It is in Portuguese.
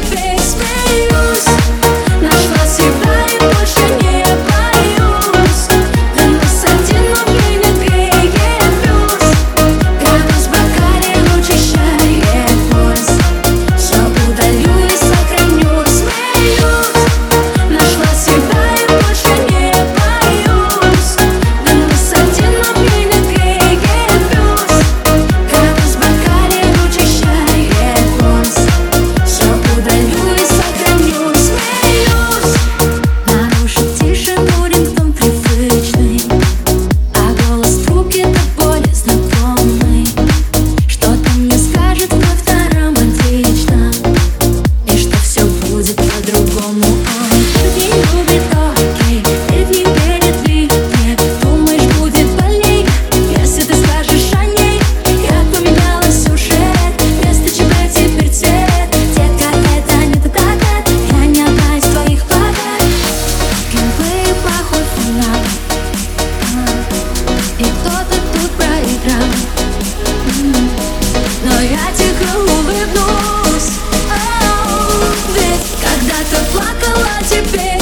baby. te ver.